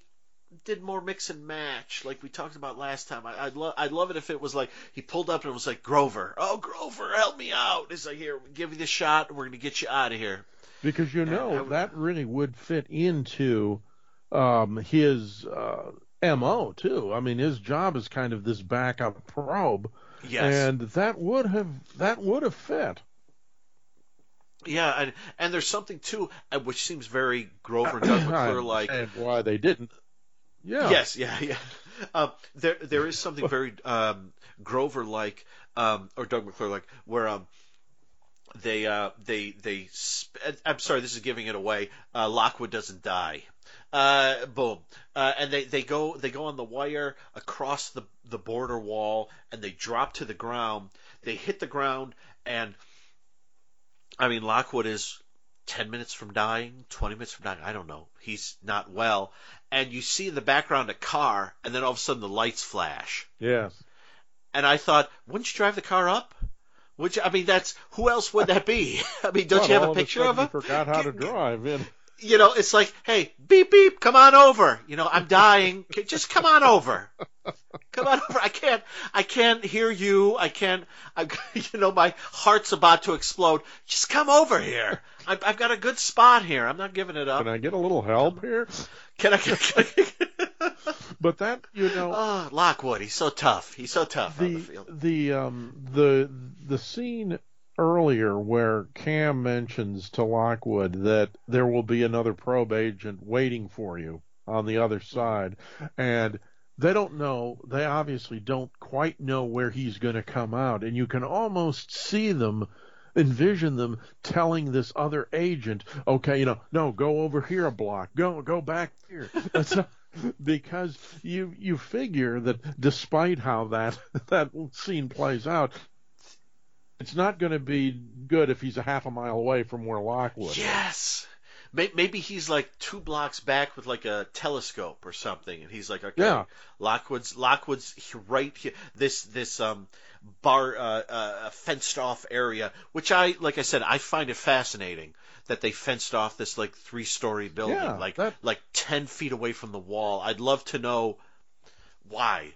did more mix and match, like we talked about last time. I, I'd love, I'd love it if it was like he pulled up and was like Grover. Oh, Grover, help me out! It's like here, give you the shot, we're gonna get you out of here.
Because you know
would-
that really would fit into um, his uh, mo too. I mean, his job is kind of this backup probe,
Yes,
and that would have that would have fit.
Yeah, and and there's something too, uh, which seems very Grover and Doug McClure like.
And why they didn't. Yeah.
Yes, yeah, yeah. Um, there, there is something very um, Grover like, um, or Doug McClure like, where um, they, uh, they, they. Sp- I'm sorry, this is giving it away. Uh, Lockwood doesn't die. Uh, boom, uh, and they, they go they go on the wire across the the border wall, and they drop to the ground. They hit the ground, and I mean Lockwood is 10 minutes from dying, 20 minutes from dying, I don't know. He's not well. And you see in the background a car, and then all of a sudden the lights flash.
Yeah.
And I thought, wouldn't you drive the car up? Would you? I mean, that's who else would that be? I mean, don't
Well,
you have a picture
of
of him?
you forgot how to drive. And
You know, it's like, hey, beep beep, come on over. You know, I'm dying. Just come on over. come on over. I can't, I can't hear you. I can't, I, you know, my heart's about to explode. Just come over here. I've, I've got a good spot here. I'm not giving it up.
Can I get a little help here?
Can I? Can I,
But that you know,
oh, Lockwood, he's so tough. He's so tough on the
the
field.
the um the the scene earlier where Cam mentions to Lockwood that there will be another probe agent waiting for you on the other side. And they don't know they obviously don't quite know where he's going to come out. And you can almost see them envision them telling this other agent okay you know no go over here a block. Go go back here. Because you you figure that despite how that that scene plays out it's not going to be good if he's a half a mile away from where Lockwood is.
Yes. May- Maybe he's like two blocks back with like a telescope or something, and he's like, okay,
Yeah.
Lockwood's Lockwood's right here. This this um bar uh, uh fenced off area, which I like I said, I find it fascinating that they fenced off this like three story building,
Yeah,
like
that-
like ten feet away from the wall. I'd love to know why.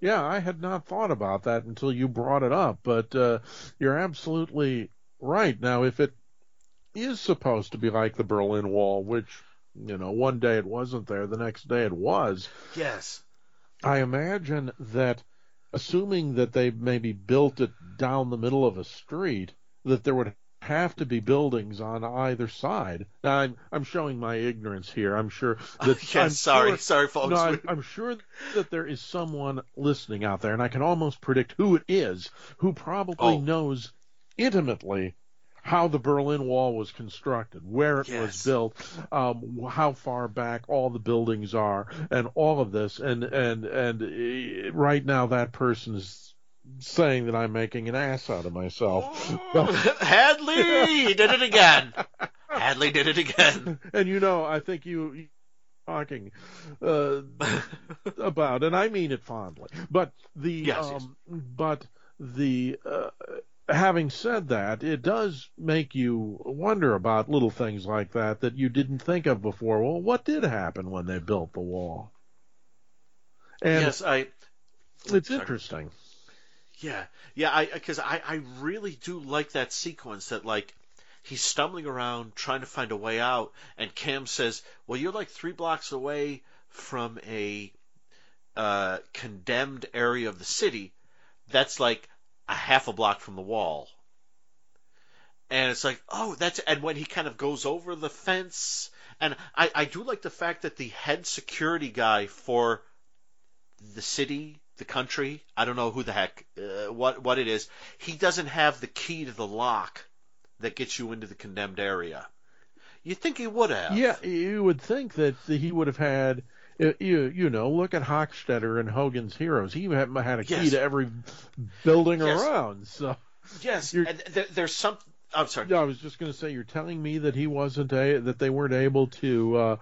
Yeah, I had not thought about that until you brought it up, but uh, you're absolutely right. Now, if it is supposed to be like the Berlin Wall, which, you know, one day it wasn't there, the next day it was,
Yes.
I imagine that, assuming that they maybe built it down the middle of a street, that there would have to be buildings on either side. Now, I'm, I'm showing my ignorance here. I'm sure that.
yes.
I'm
sorry,
sure-
sorry, folks.
no, I'm, I'm sure that there is someone listening out there, and I can almost predict who it is, who probably
Oh.
knows intimately how the Berlin Wall was constructed, where it was built, um, how far back all the buildings are, and all of this. And and and eh, right now, that person is saying that I'm making an ass out of myself.
Hadley did it again. Hadley did it again.
and you know, I think you you talking uh, about, and I mean it fondly. But the
Yes, yes.
um, but the uh, having said that, it does make you wonder about little things like that that you didn't think of before. Well, what did happen when they built the wall? And
yes, I.
it's
Sorry.
interesting.
Yeah, yeah, I because I I really do like that sequence that like he's stumbling around trying to find a way out, and Cam says, "Well, you're like three blocks away from a uh, condemned area of the city. That's like a half a block from the wall." And it's like, oh, that's and when he kind of goes over the fence, and I I do like the fact that the head security guy for the city, the country, I don't know who the heck, uh, what what it is. He doesn't have the key to the lock that gets you into the condemned area. You think he would have?
Yeah, you would think that he would have had. uh, You you know, look at Hochstetter and Hogan's Heroes. He had, had a key
Yes.
to every building
Yes.
around. So
Yes. There, there's some. I'm sorry.
Yeah, I was just going to say, you're telling me that he wasn't a that they weren't able to uh,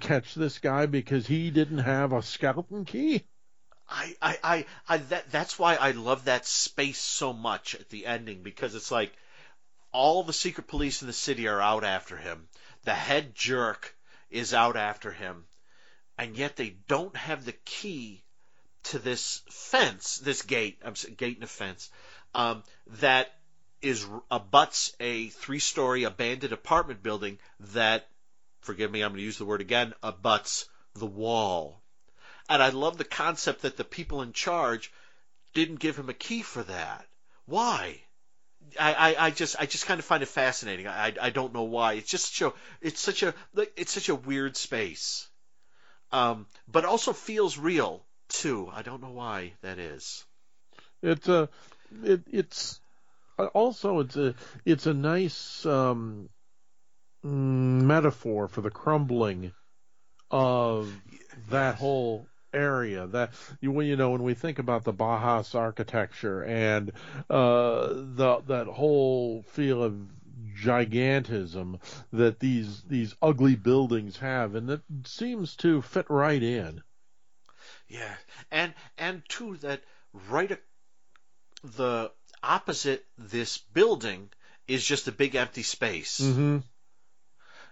catch this guy because he didn't have a skeleton key.
I, I, I, I that, that's why I love that space so much at the ending because it's like all the secret police in the city are out after him. The head jerk is out after him, and yet they don't have the key to this fence, this gate. I'm sorry, gate and a fence um, that is abuts a three-story abandoned apartment building that, forgive me, I'm going to use the word again, abuts the wall. And I love the concept that the people in charge didn't give him a key for that. Why? I, I, I just I just kind of find it fascinating. I, I, don't know why. It's just such a it's such a it's such a weird space, um, but also feels real too. I don't know why that is.
It's a it, it's uh, also it's a it's a nice um, mm, metaphor for the crumbling of that whole area that you you know when we think about the Bauhaus architecture and uh the that whole feel of gigantism that these these ugly buildings have and it seems to fit right in
Yeah, and and too that right a, the opposite this building is just a big empty space.
mm-hmm.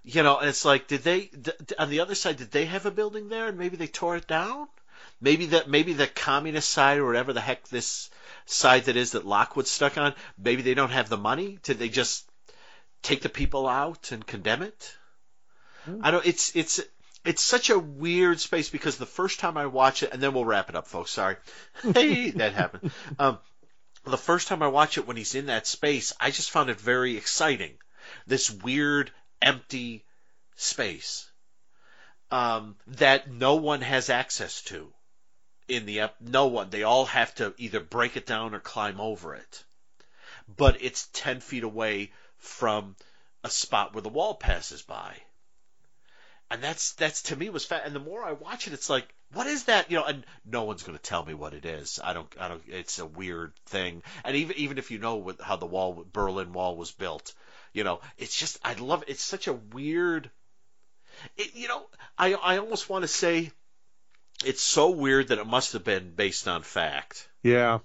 You know, and it's like, did they d- on the other side? Did they have a building there, and maybe they tore it down? maybe the maybe the communist side or whatever the heck this side that is that Lockwood's stuck on, maybe they don't have the money. Did they just take the people out and condemn it? Mm. I don't. It's it's it's such a weird space because the first time I watch it, and then we'll wrap it up, folks. Sorry, hey, that happened. Um, the first time I watch it when he's in that space, I just found it very exciting. This weird, empty space um, that no one has access to in the no one. They all have to either break it down or climb over it. But it's ten feet away from a spot where the wall passes by and that's that's to me was fat. And the more I watch it, it's like, what is that? You know, and no one's going to tell me what it is. I don't. I don't. It's a weird thing. And even even if you know what, how the wall, Berlin Wall, was built, you know, it's just I love. It's such a weird. It, you know, I I almost want to say, it's so weird that it must have been based on fact.
Yeah,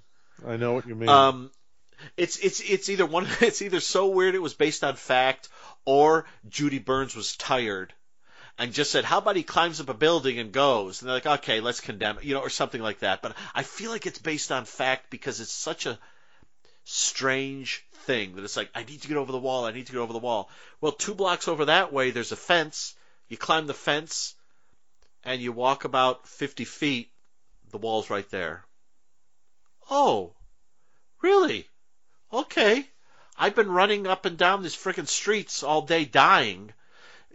I know what you mean.
Um, it's it's it's either one. It's either so weird it was based on fact, or Judy Burns was tired and just said, "How about he climbs up a building and goes?" And they're like, "Okay, let's condemn it," you know, or something like that. But I feel like it's based on fact because it's such a strange thing that it's like, I need to get over the wall. I need to get over the wall. Well, two blocks over that way, there's a fence. You climb the fence, and you walk about 50 feet. The wall's right there. Oh, really? Okay. I've been running up and down these frickin' streets all day dying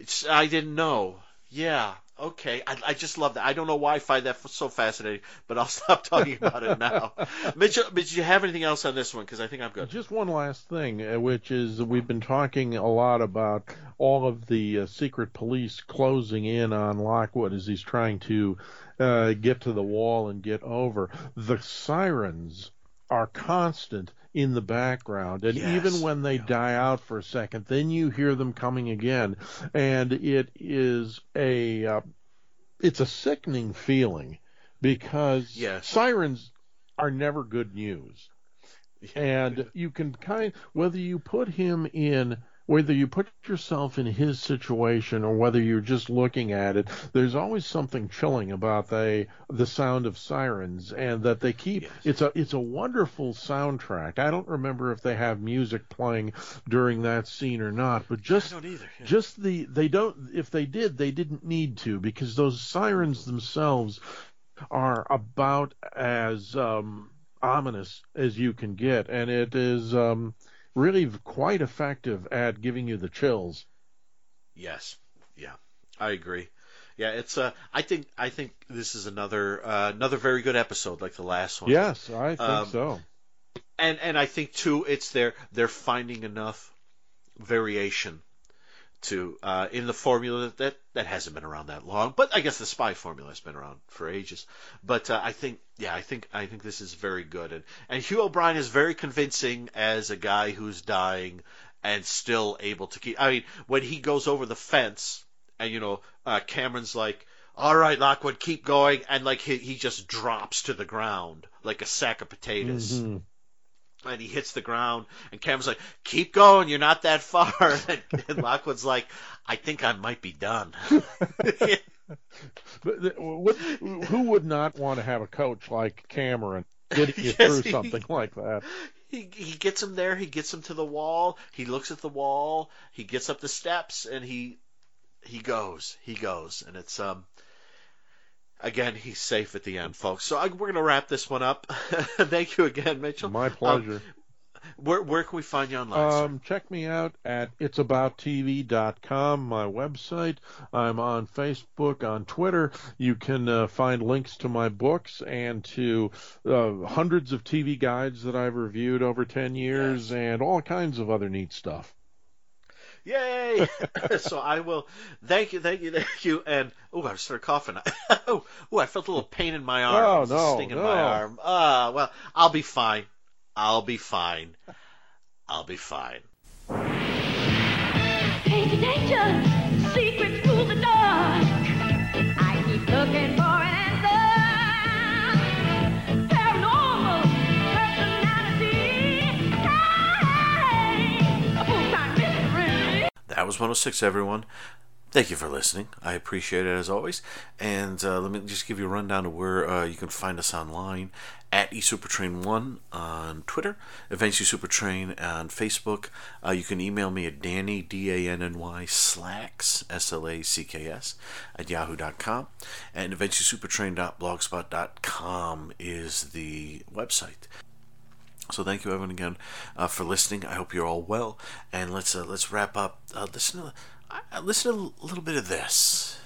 it's, I didn't know. Yeah. Okay. I, I just love that. I don't know why I find that so fascinating, but I'll stop talking about it now. Mitchell, did you have anything else on this one? Because I think I'm good.
Just one last thing, uh, which is we've been talking a lot about all of the uh, secret police closing in on Lockwood as he's trying to uh, get to the wall and get over. The sirens are constant in the background. And yes. even when they yeah. die out for a second, then you hear them coming again. And it is a, uh, it's a sickening feeling because
yes.
sirens are never good news. And you can kind whether you put him in whether you put yourself in his situation or whether you're just looking at it, there's always something chilling about the the sound of sirens and that they keep. Yes. It's a it's a wonderful soundtrack. I don't remember if they have music playing during that scene or not, but just
yeah.
just the they don't. If they did, they didn't need to because those sirens themselves are about as um, ominous as you can get, and it is. Um, really quite effective at giving you the chills.
Yes, yeah, I agree. Yeah, it's uh, I think I think this is another uh, another very good episode, like the last one.
Yes, I think um, so.
And and I think too, it's they're they're finding enough variation to uh, in the formula that that hasn't been around that long. But I guess the spy formula has been around for ages. But uh, I think yeah, I think I think this is very good. And and Hugh O'Brian is very convincing as a guy who's dying and still able to keep. I mean, when he goes over the fence and you know uh, Cameron's like. All right, Lockwood, keep going, and like he, he just drops to the ground like a sack of potatoes. Mm-hmm and he hits the ground and Cameron's like, keep going, you're not that far. And, and Lockwood's like, I think I might be done.
but who would not want to have a coach like Cameron getting you yes, through he, something like that?
He he gets him there. He gets him to the wall. He looks at the wall. He gets up the steps and he he goes. He goes, and it's um again, he's safe at the end, folks. So I, we're going to wrap this one up. Thank you again, Mitchell.
My pleasure. Um,
where, where can we find you online?
Um, check me out at itsabouttv.com, my website. I'm on Facebook, on Twitter. You can uh, find links to my books and to uh, hundreds of TV guides that I've reviewed over 10 years yes. and all kinds of other neat stuff.
Yay! so I will thank you, thank you, thank you. And oh, I started coughing. oh, oh, I felt a little pain in my arm.
Oh no,
sting in
no.
my arm. Ah, uh, well, I'll be fine. I'll be fine. I'll be fine. Danger, danger! Secrets That was 106, everyone. Thank you for listening. I appreciate it as always. And uh, let me just give you a rundown of where uh, you can find us online at eSupertrain1 on Twitter, Eventually Supertrain on Facebook. Uh, you can email me at Danny, D A N N Y, Slacks, S L A C K S, at yahoo.com. And eventuallysupertrain.blogspot.com is the website. So thank you everyone again uh, for listening. I hope you're all well, and let's uh, let's wrap up. Uh, listen to uh, listen to a little bit of this.